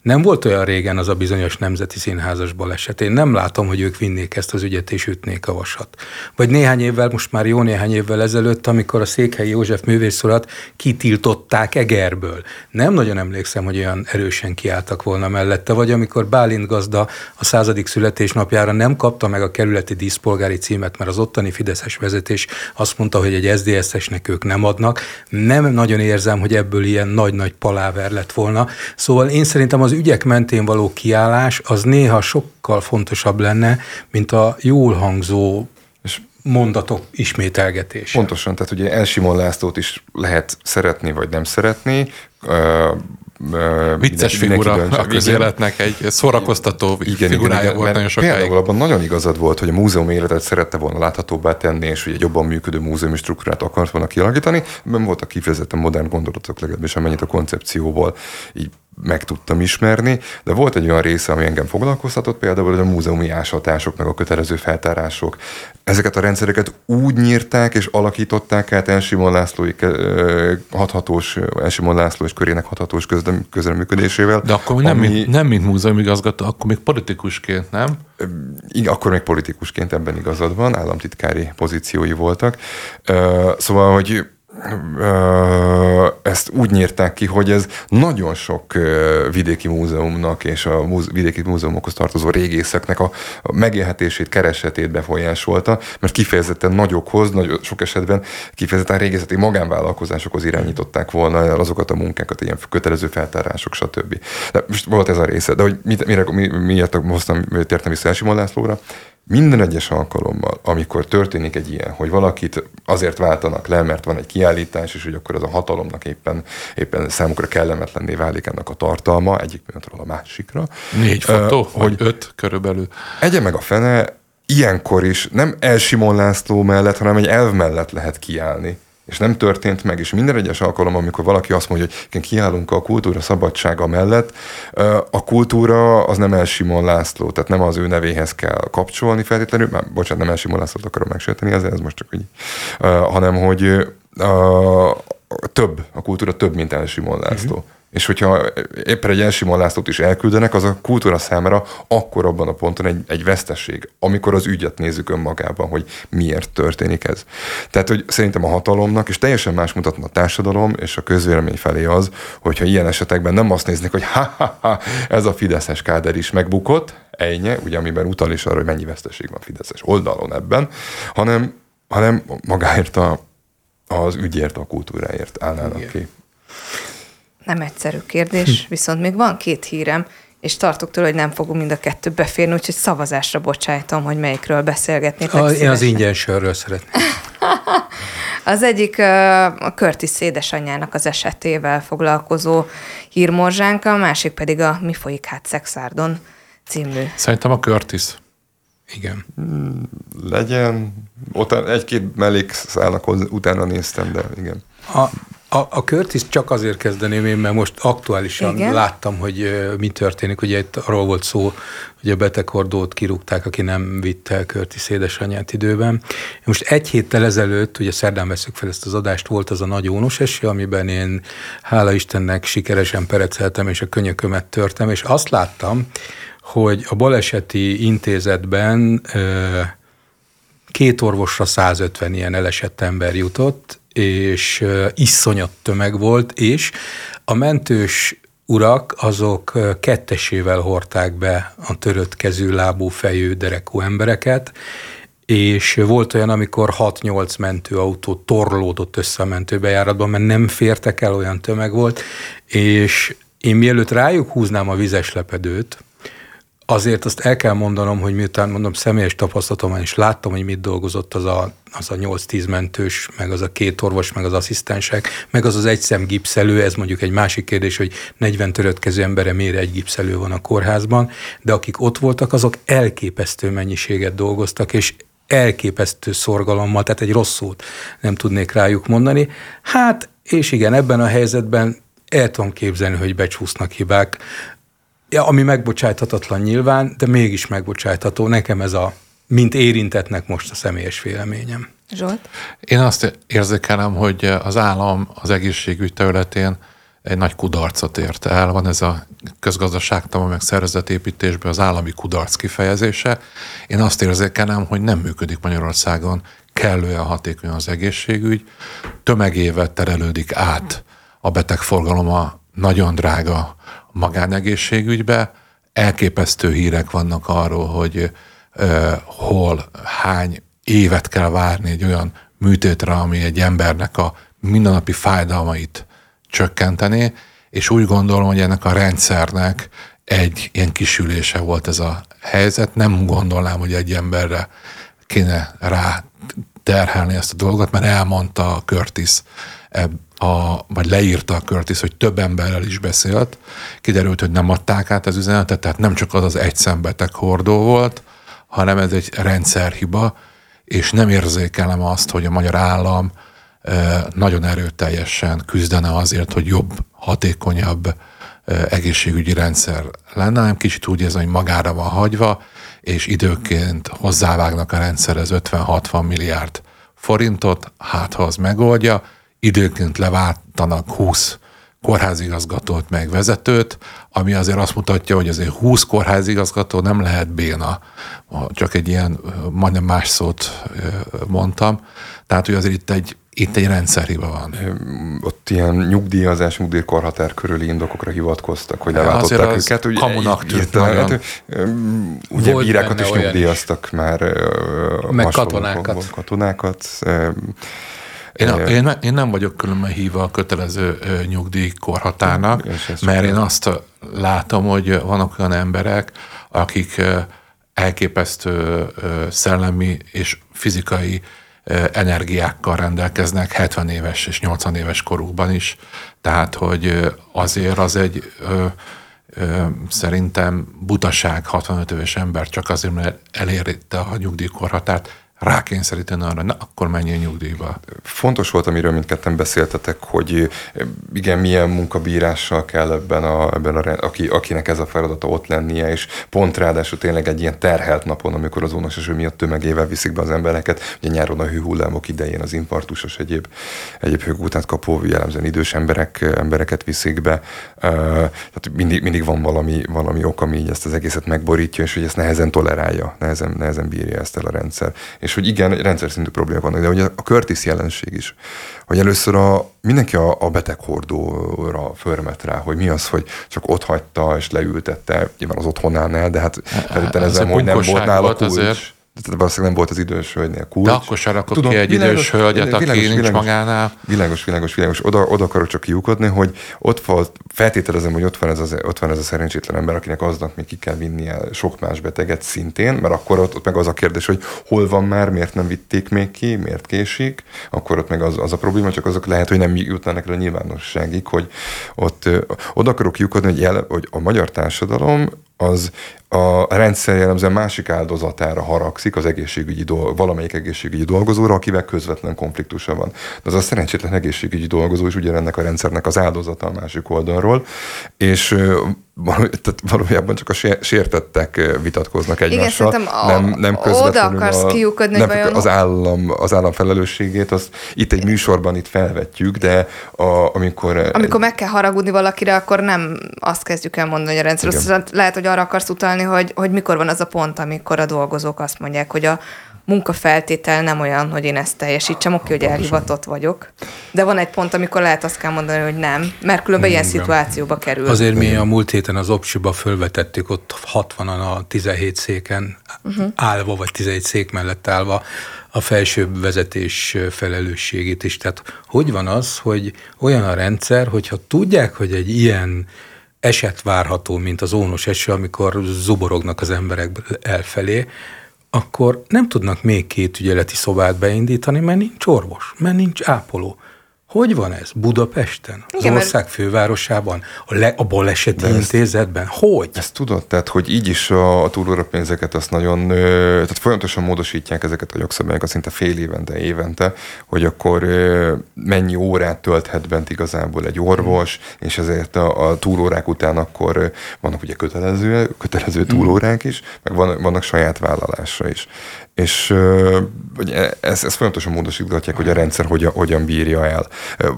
Speaker 4: Nem volt olyan régen az a bizonyos nemzeti színházas baleset. Én nem látom, hogy ők vinnék ezt az ügyet és ütnék a vasat. Vagy néhány évvel, most már jó néhány évvel ezelőtt, amikor a Székhelyi József művészurat kitiltották Egerből. Nem nagyon emlékszem, hogy olyan erősen kiálltak volna mellette, vagy amikor Bálint gazda a századik születésnapjára nem kapta meg a kerületi díszpolgári címet, mert az ottani Fideszes vezetés azt mondta, hogy egy SZDSZ-esnek ők nem adnak. Nem nagyon érzem, hogy ebből ilyen nagy-nagy paláver lett volna. Szóval én szerintem az ügyek mentén való kiállás az néha sokkal fontosabb lenne, mint a jól hangzó és mondatok ismételgetése.
Speaker 2: Pontosan, tehát ugye Elsimon Lászlót is lehet szeretni vagy nem szeretni,
Speaker 3: vicces figura a közéletnek, egy szórakoztató igen, figurája igen, volt nagyon sokáig.
Speaker 2: Például abban nagyon igazad volt, hogy a múzeum életet szerette volna láthatóbbá tenni, és hogy egy jobban működő múzeumi struktúrát akart volna kialakítani. Nem voltak kifejezetten modern gondolatok, legalábbis amennyit a koncepcióból így meg tudtam ismerni, de volt egy olyan része, ami engem foglalkoztatott, például a múzeumi ásatások, meg a kötelező feltárások. Ezeket a rendszereket úgy nyírták és alakították át Elsimon Lászlói hathatós, Elsimon László és körének hathatós közreműködésével.
Speaker 3: De akkor nem, ami, mint, nem mint múzeumi igazgató, akkor még politikusként, nem?
Speaker 2: Igen, akkor még politikusként ebben igazad van, államtitkári pozíciói voltak. Szóval, hogy ezt úgy nyírták ki, hogy ez nagyon sok vidéki múzeumnak és a vidéki múzeumokhoz tartozó régészeknek a megélhetését, keresetét befolyásolta, mert kifejezetten nagyokhoz, nagy, sok esetben kifejezetten régészeti magánvállalkozásokhoz irányították volna azokat a munkákat, ilyen kötelező feltárások, stb. De most volt ez a része, de hogy mit, mire, mi, miért hoztam, tértem vissza Elsimon Lászlóra, minden egyes alkalommal, amikor történik egy ilyen, hogy valakit azért váltanak le, mert van egy kiállítás, és hogy akkor az a hatalomnak éppen, éppen számukra kellemetlenné válik ennek a tartalma, egyik pillanatról a másikra.
Speaker 3: Négy fotó, uh, hogy öt körülbelül.
Speaker 2: Egye meg a fene, ilyenkor is nem Elsimon László mellett, hanem egy elv mellett lehet kiállni és nem történt meg, és minden egyes alkalom, amikor valaki azt mondja, hogy kiállunk a kultúra szabadsága mellett, a kultúra az nem Elsimon László, tehát nem az ő nevéhez kell kapcsolni feltétlenül, már bocsánat, nem Elsimon Lászlót akarom megsérteni, ez, ez most csak így, hanem hogy a, több, a kultúra több, mint Elsimon László. Uh-huh. És hogyha éppen egy Elsimon Lászlót is elküldenek, az a kultúra számára akkor abban a ponton egy, egy veszteség, amikor az ügyet nézzük önmagában, hogy miért történik ez. Tehát, hogy szerintem a hatalomnak, és teljesen más mutatna a társadalom és a közvélemény felé az, hogyha ilyen esetekben nem azt néznek, hogy ha-ha-ha, ez a Fideszes káder is megbukott, ennyi, ugye amiben utal is arra, hogy mennyi veszteség van Fideszes oldalon ebben, hanem, hanem magáért a, az ügyért, a kultúráért állnának Igen. ki.
Speaker 1: Nem egyszerű kérdés, hm. viszont még van két hírem, és tartok tőle, hogy nem fogunk mind a kettő beférni, úgyhogy szavazásra bocsájtom, hogy melyikről beszélgetnék.
Speaker 4: A, én az ingyen sörről szeretném.
Speaker 1: az egyik a Curtis édesanyjának az esetével foglalkozó hírmorzsánk, a másik pedig a Mi folyik hát Szexárdon című.
Speaker 3: Szerintem a Curtis.
Speaker 4: Igen.
Speaker 2: Legyen. Utána egy-két mellékszálnak utána néztem, de igen.
Speaker 4: A, a, a Curtis csak azért kezdeném én, mert most aktuálisan Igen? láttam, hogy mi történik. Ugye itt arról volt szó, hogy a betegordót kirúgták, aki nem vitte el Curtis édesanyját időben. Most egy héttel ezelőtt, ugye szerdán veszük fel ezt az adást, volt az a nagy ónos eső, amiben én hála Istennek sikeresen pereceltem, és a könyökömet törtem, és azt láttam, hogy a baleseti intézetben két orvosra 150 ilyen elesett ember jutott, és iszonyat tömeg volt, és a mentős urak azok kettesével hordták be a törött kezű, lábú, fejű, derekú embereket, és volt olyan, amikor 6-8 mentőautó torlódott össze a mentőbejáratban, mert nem fértek el, olyan tömeg volt, és én mielőtt rájuk húznám a vizes lepedőt, Azért azt el kell mondanom, hogy miután mondom személyes tapasztalatom, és láttam, hogy mit dolgozott az a, az a 8-10 mentős, meg az a két orvos, meg az asszisztensek, meg az az egy szem gipszelő, ez mondjuk egy másik kérdés, hogy 40 töröttkező embere miért egy gipszelő van a kórházban, de akik ott voltak, azok elképesztő mennyiséget dolgoztak, és elképesztő szorgalommal, tehát egy rossz szót nem tudnék rájuk mondani. Hát, és igen, ebben a helyzetben el tudom képzelni, hogy becsúsznak hibák. Ja, ami megbocsájthatatlan nyilván, de mégis megbocsájtható. Nekem ez a, mint érintetnek most a személyes véleményem.
Speaker 1: Zsolt?
Speaker 3: Én azt érzékelem, hogy az állam az egészségügy területén egy nagy kudarcot ért el. Van ez a közgazdaságtan, meg szervezetépítésben az állami kudarc kifejezése. Én azt érzékelem, hogy nem működik Magyarországon kellően hatékonyan az egészségügy. Tömegével terelődik át a betegforgalom a nagyon drága magánegészségügybe. Elképesztő hírek vannak arról, hogy uh, hol, hány évet kell várni egy olyan műtétre, ami egy embernek a mindennapi fájdalmait csökkenteni, és úgy gondolom, hogy ennek a rendszernek egy ilyen kisülése volt ez a helyzet. Nem gondolnám, hogy egy emberre kéne rá terhelni ezt a dolgot, mert elmondta a Curtis, a, vagy leírta a Curtis, hogy több emberrel is beszélt. Kiderült, hogy nem adták át az üzenetet, tehát nem csak az az egy szembeteg hordó volt, hanem ez egy rendszerhiba, és nem érzékelem azt, hogy a magyar állam nagyon erőteljesen küzdene azért, hogy jobb, hatékonyabb egészségügyi rendszer lenne, hanem kicsit úgy érzem, hogy magára van hagyva, és időként hozzávágnak a rendszerhez 50-60 milliárd forintot, hát ha az megoldja, időként leváltanak 20 kórházigazgatót meg vezetőt, ami azért azt mutatja, hogy azért 20 kórházigazgató nem lehet béna. Csak egy ilyen, majdnem más szót mondtam. Tehát, hogy azért itt egy itt egy rendszerhiba van.
Speaker 2: Ott ilyen nyugdíjazás, nyugdíjkorhatár körüli indokokra hivatkoztak, hogy leváltották az őket.
Speaker 3: Ugye, kamunak tűnt nagyon. Hát,
Speaker 2: ugye Volt bírákat is nyugdíjaztak is. már.
Speaker 4: Meg katonákat.
Speaker 2: Katonákat.
Speaker 3: Én, a, én, én nem vagyok különben híva a kötelező nyugdíjkorhatárnak, mert én azt látom, hogy vannak olyan emberek, akik elképesztő szellemi és fizikai energiákkal rendelkeznek 70 éves és 80 éves korukban is. Tehát, hogy azért az egy szerintem butaság 65 éves ember csak azért, mert eléríte a nyugdíjkorhatárt, rákényszeríteni arra, na akkor menjél nyugdíjba.
Speaker 2: Fontos volt, amiről mindketten beszéltetek, hogy igen, milyen munkabírással kell ebben a, ebben a aki, akinek ez a feladata ott lennie, és pont ráadásul tényleg egy ilyen terhelt napon, amikor az eső miatt tömegével viszik be az embereket, ugye nyáron a hőhullámok idején az infarktusos egyéb, egyéb hőgutát kapó, jellemzően idős emberek, embereket viszik be. Tehát mindig, mindig van valami, valami ok, ami ezt az egészet megborítja, és hogy ezt nehezen tolerálja, nehezen, nehezen bírja ezt el a rendszer és hogy igen, rendszer szintű problémák vannak, de hogy a Curtis jelenség is, hogy először a, mindenki a, a beteghordóra förmet rá, hogy mi az, hogy csak ott hagyta és leültette, nyilván az otthonánál, de hát feltételezem, hogy nem volt nála kulcs. Azért tehát valószínűleg nem volt az idős hölgynél kulcs.
Speaker 3: De akkor se rakok Tudom, ki egy világos, idős hölgyet, aki világos, nincs világos, magánál.
Speaker 2: Világos, világos, világos. Oda, oda akarok csak kiukodni, hogy ott van, feltételezem, hogy ott van, ez az, ott van ez a szerencsétlen ember, akinek aznak még ki kell vinnie sok más beteget szintén, mert akkor ott, ott meg az a kérdés, hogy hol van már, miért nem vitték még ki, miért késik, akkor ott meg az, az a probléma, csak azok lehet, hogy nem jutnának el a nyilvánosságig, hogy ott oda akarok kiukodni, hogy, jel, hogy a magyar társadalom az a rendszer jellemzően másik áldozatára haragszik, az egészségügyi dolg, valamelyik egészségügyi dolgozóra, akivel közvetlen konfliktusa van. De az a szerencsétlen egészségügyi dolgozó is ugyanennek a rendszernek az áldozata a másik oldalról, és tehát valójában csak a sértettek vitatkoznak egymással. Igen, a, nem, nem
Speaker 1: oda akarsz a, kiukadni, nem, vajon...
Speaker 2: az, állam, az állam felelősségét, azt itt egy műsorban itt felvetjük, de a, amikor...
Speaker 1: Amikor meg kell haragudni valakire, akkor nem azt kezdjük el mondani, hogy a rendszer. Azt lehet, hogy arra akarsz utalni, hogy, hogy mikor van az a pont, amikor a dolgozók azt mondják, hogy a, munkafeltétel nem olyan, hogy én ezt teljesítsem, oké, hogy elhivatott vagyok, de van egy pont, amikor lehet azt kell mondani, hogy nem, mert különben ilyen szituációba kerül.
Speaker 4: Azért mi a múlt héten az Opsiba fölvetettük ott 60-an a 17 széken uh-huh. állva, vagy 11 szék mellett állva a felsőbb vezetés felelősségét is. Tehát hogy van az, hogy olyan a rendszer, hogyha tudják, hogy egy ilyen eset várható, mint az ónos eső, amikor zuborognak az emberek elfelé, akkor nem tudnak még két ügyeleti szobát beindítani, mert nincs orvos, mert nincs ápoló. Hogy van ez Budapesten? Az Igen, ország fővárosában? A, le, a baleseti ezt, intézetben? Hogy?
Speaker 2: Ezt tudod, tehát, hogy így is a, a túlóra pénzeket azt nagyon, tehát folyamatosan módosítják ezeket a jogszabályokat szinte fél évente, évente, hogy akkor mennyi órát tölthet bent igazából egy orvos, hmm. és ezért a, a túlórák után akkor vannak ugye kötelező, kötelező túlórák is, meg van, vannak saját vállalásra is. És ezt, ezt folyamatosan módosítgatják, hogy a rendszer hogyan, hogyan bírja el.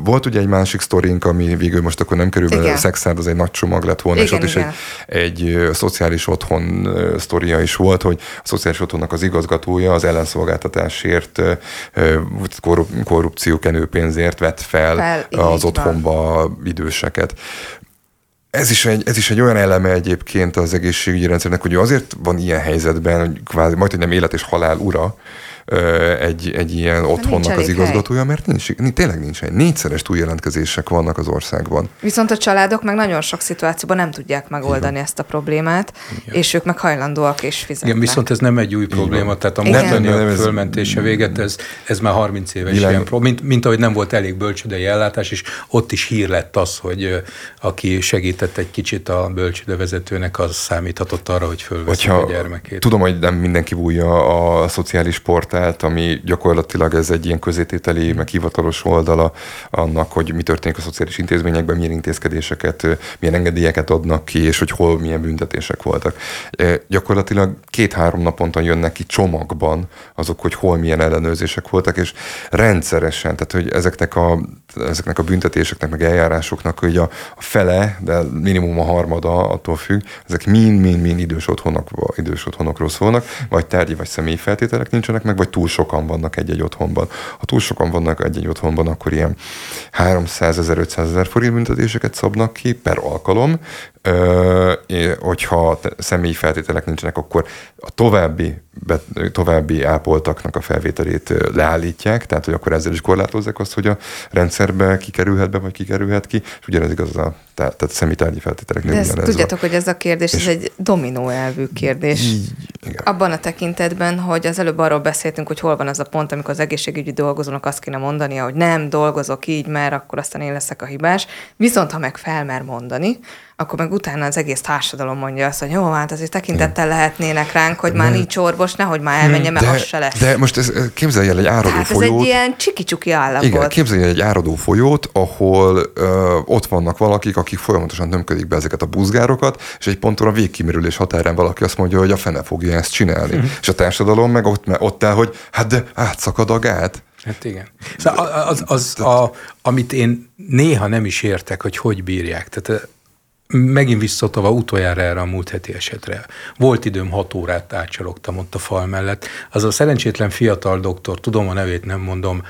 Speaker 2: Volt ugye egy másik sztorink, ami végül most akkor nem kerül bele, a Szexárd az egy nagy csomag lett volna, igen, és ott igen. is egy, egy szociális otthon sztoria is volt, hogy a szociális otthonnak az igazgatója az ellenszolgáltatásért korrupció kenőpénzért vett fel, fel az otthonba van. időseket. Ez is, egy, ez is egy olyan eleme egyébként az egészségügyi rendszernek, hogy azért van ilyen helyzetben, hogy kvázi majd, hogy nem élet és halál ura, egy, egy ilyen otthonnak az igazgatója, hely. mert nincs, tényleg nincs egy. Négyszeres túljelentkezések vannak az országban.
Speaker 1: Viszont a családok meg nagyon sok szituációban nem tudják megoldani Igen. ezt a problémát, Igen. és ők meg hajlandóak is fizetni.
Speaker 4: Igen, viszont ez nem egy új probléma, Igen. tehát a mostani a fölmentése véget, ez, ez már 30 éves Világ... ilyen mint, mint ahogy nem volt elég bölcsödei ellátás, és ott is hír lett az, hogy aki segített egy kicsit a bölcsödevezetőnek, az számíthatott arra, hogy fölveszi a gyermekét.
Speaker 2: Tudom, hogy nem mindenki bújja a szociális portál, portált, ami gyakorlatilag ez egy ilyen közétételi, meg hivatalos oldala annak, hogy mi történik a szociális intézményekben, milyen intézkedéseket, milyen engedélyeket adnak ki, és hogy hol milyen büntetések voltak. E, gyakorlatilag két-három naponta jönnek ki csomagban azok, hogy hol milyen ellenőrzések voltak, és rendszeresen, tehát hogy ezeknek a, ezeknek a büntetéseknek, meg eljárásoknak hogy a, a fele, de minimum a harmada attól függ, ezek mind-mind-mind idős, otthonok, idős otthonokról szólnak, vagy tárgyi, vagy személyi feltételek nincsenek meg, vagy vagy túl sokan vannak egy-egy otthonban. Ha túl sokan vannak egy-egy otthonban, akkor ilyen 300 ezer, 500 ezer forint büntetéseket szabnak ki per alkalom, hogyha személyi feltételek nincsenek, akkor a további, további ápoltaknak a felvételét leállítják, tehát hogy akkor ezzel is korlátozzák azt, hogy a rendszerbe kikerülhet be, vagy kikerülhet ki, és ugyanez igaz a tehát, tehát személytárgyi feltételek
Speaker 1: De ezt tudjátok, a... hogy ez a kérdés, ez egy dominó elvű kérdés. Így, igen. Abban a tekintetben, hogy az előbb arról beszéltünk, hogy hol van az a pont, amikor az egészségügyi dolgozónak azt kéne mondania, hogy nem dolgozok így, mert akkor aztán én leszek a hibás. Viszont ha meg felmer mondani, akkor meg utána az egész társadalom mondja azt, hogy jó, hát azért tekintettel lehetnének ránk, hogy már nincs orvos, nehogy már elmenjen, mert de, az se lesz.
Speaker 2: De most ez, képzelj el egy áradó Tehát folyót.
Speaker 1: ez egy ilyen csiki-csuki állapot.
Speaker 2: Igen, képzelj el egy áradó folyót, ahol ö, ott vannak valakik, akik folyamatosan tömködik be ezeket a buzgárokat, és egy ponton a végkimerülés határán valaki azt mondja, hogy a fene fogja ezt csinálni. Mm. És a társadalom meg ott, ott áll, hogy hát de átszakad a gát.
Speaker 4: Hát igen. Szóval az, az, az a, amit én néha nem is értek, hogy hogy bírják. Tehát megint visszatova utoljára erre a múlt heti esetre. Volt időm, hat órát átcsalogtam ott a fal mellett. Az a szerencsétlen fiatal doktor, tudom a nevét, nem mondom,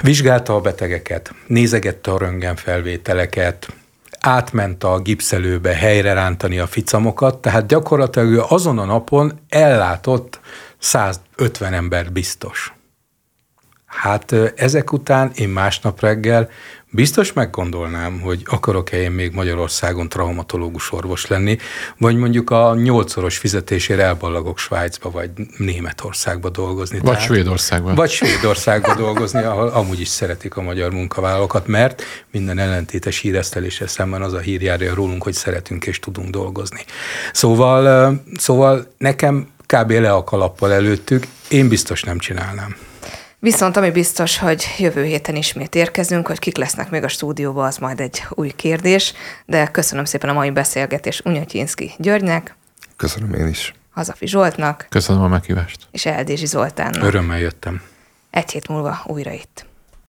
Speaker 4: vizsgálta a betegeket, nézegette a röntgenfelvételeket, átment a gipszelőbe helyre rántani a ficamokat, tehát gyakorlatilag ő azon a napon ellátott 150 ember biztos. Hát ezek után én másnap reggel biztos meggondolnám, hogy akarok-e én még Magyarországon traumatológus orvos lenni, vagy mondjuk a nyolcszoros fizetésére elballagok Svájcba, vagy Németországba dolgozni.
Speaker 3: Vagy Tehát, Svédországba.
Speaker 4: Vagy Svédországba dolgozni, ahol amúgy is szeretik a magyar munkavállalókat, mert minden ellentétes híresztelése szemben az a hír járja rólunk, hogy szeretünk és tudunk dolgozni. Szóval, szóval nekem kb. le a kalappal előttük, én biztos nem csinálnám.
Speaker 1: Viszont ami biztos, hogy jövő héten ismét érkezünk, hogy kik lesznek még a stúdióban, az majd egy új kérdés, de köszönöm szépen a mai beszélgetés Unyatyinszki Györgynek.
Speaker 2: Köszönöm én is.
Speaker 1: Hazafi Zsoltnak.
Speaker 3: Köszönöm a meghívást.
Speaker 1: És Eldési Zoltánnak.
Speaker 4: Örömmel jöttem.
Speaker 1: Egy hét múlva újra itt.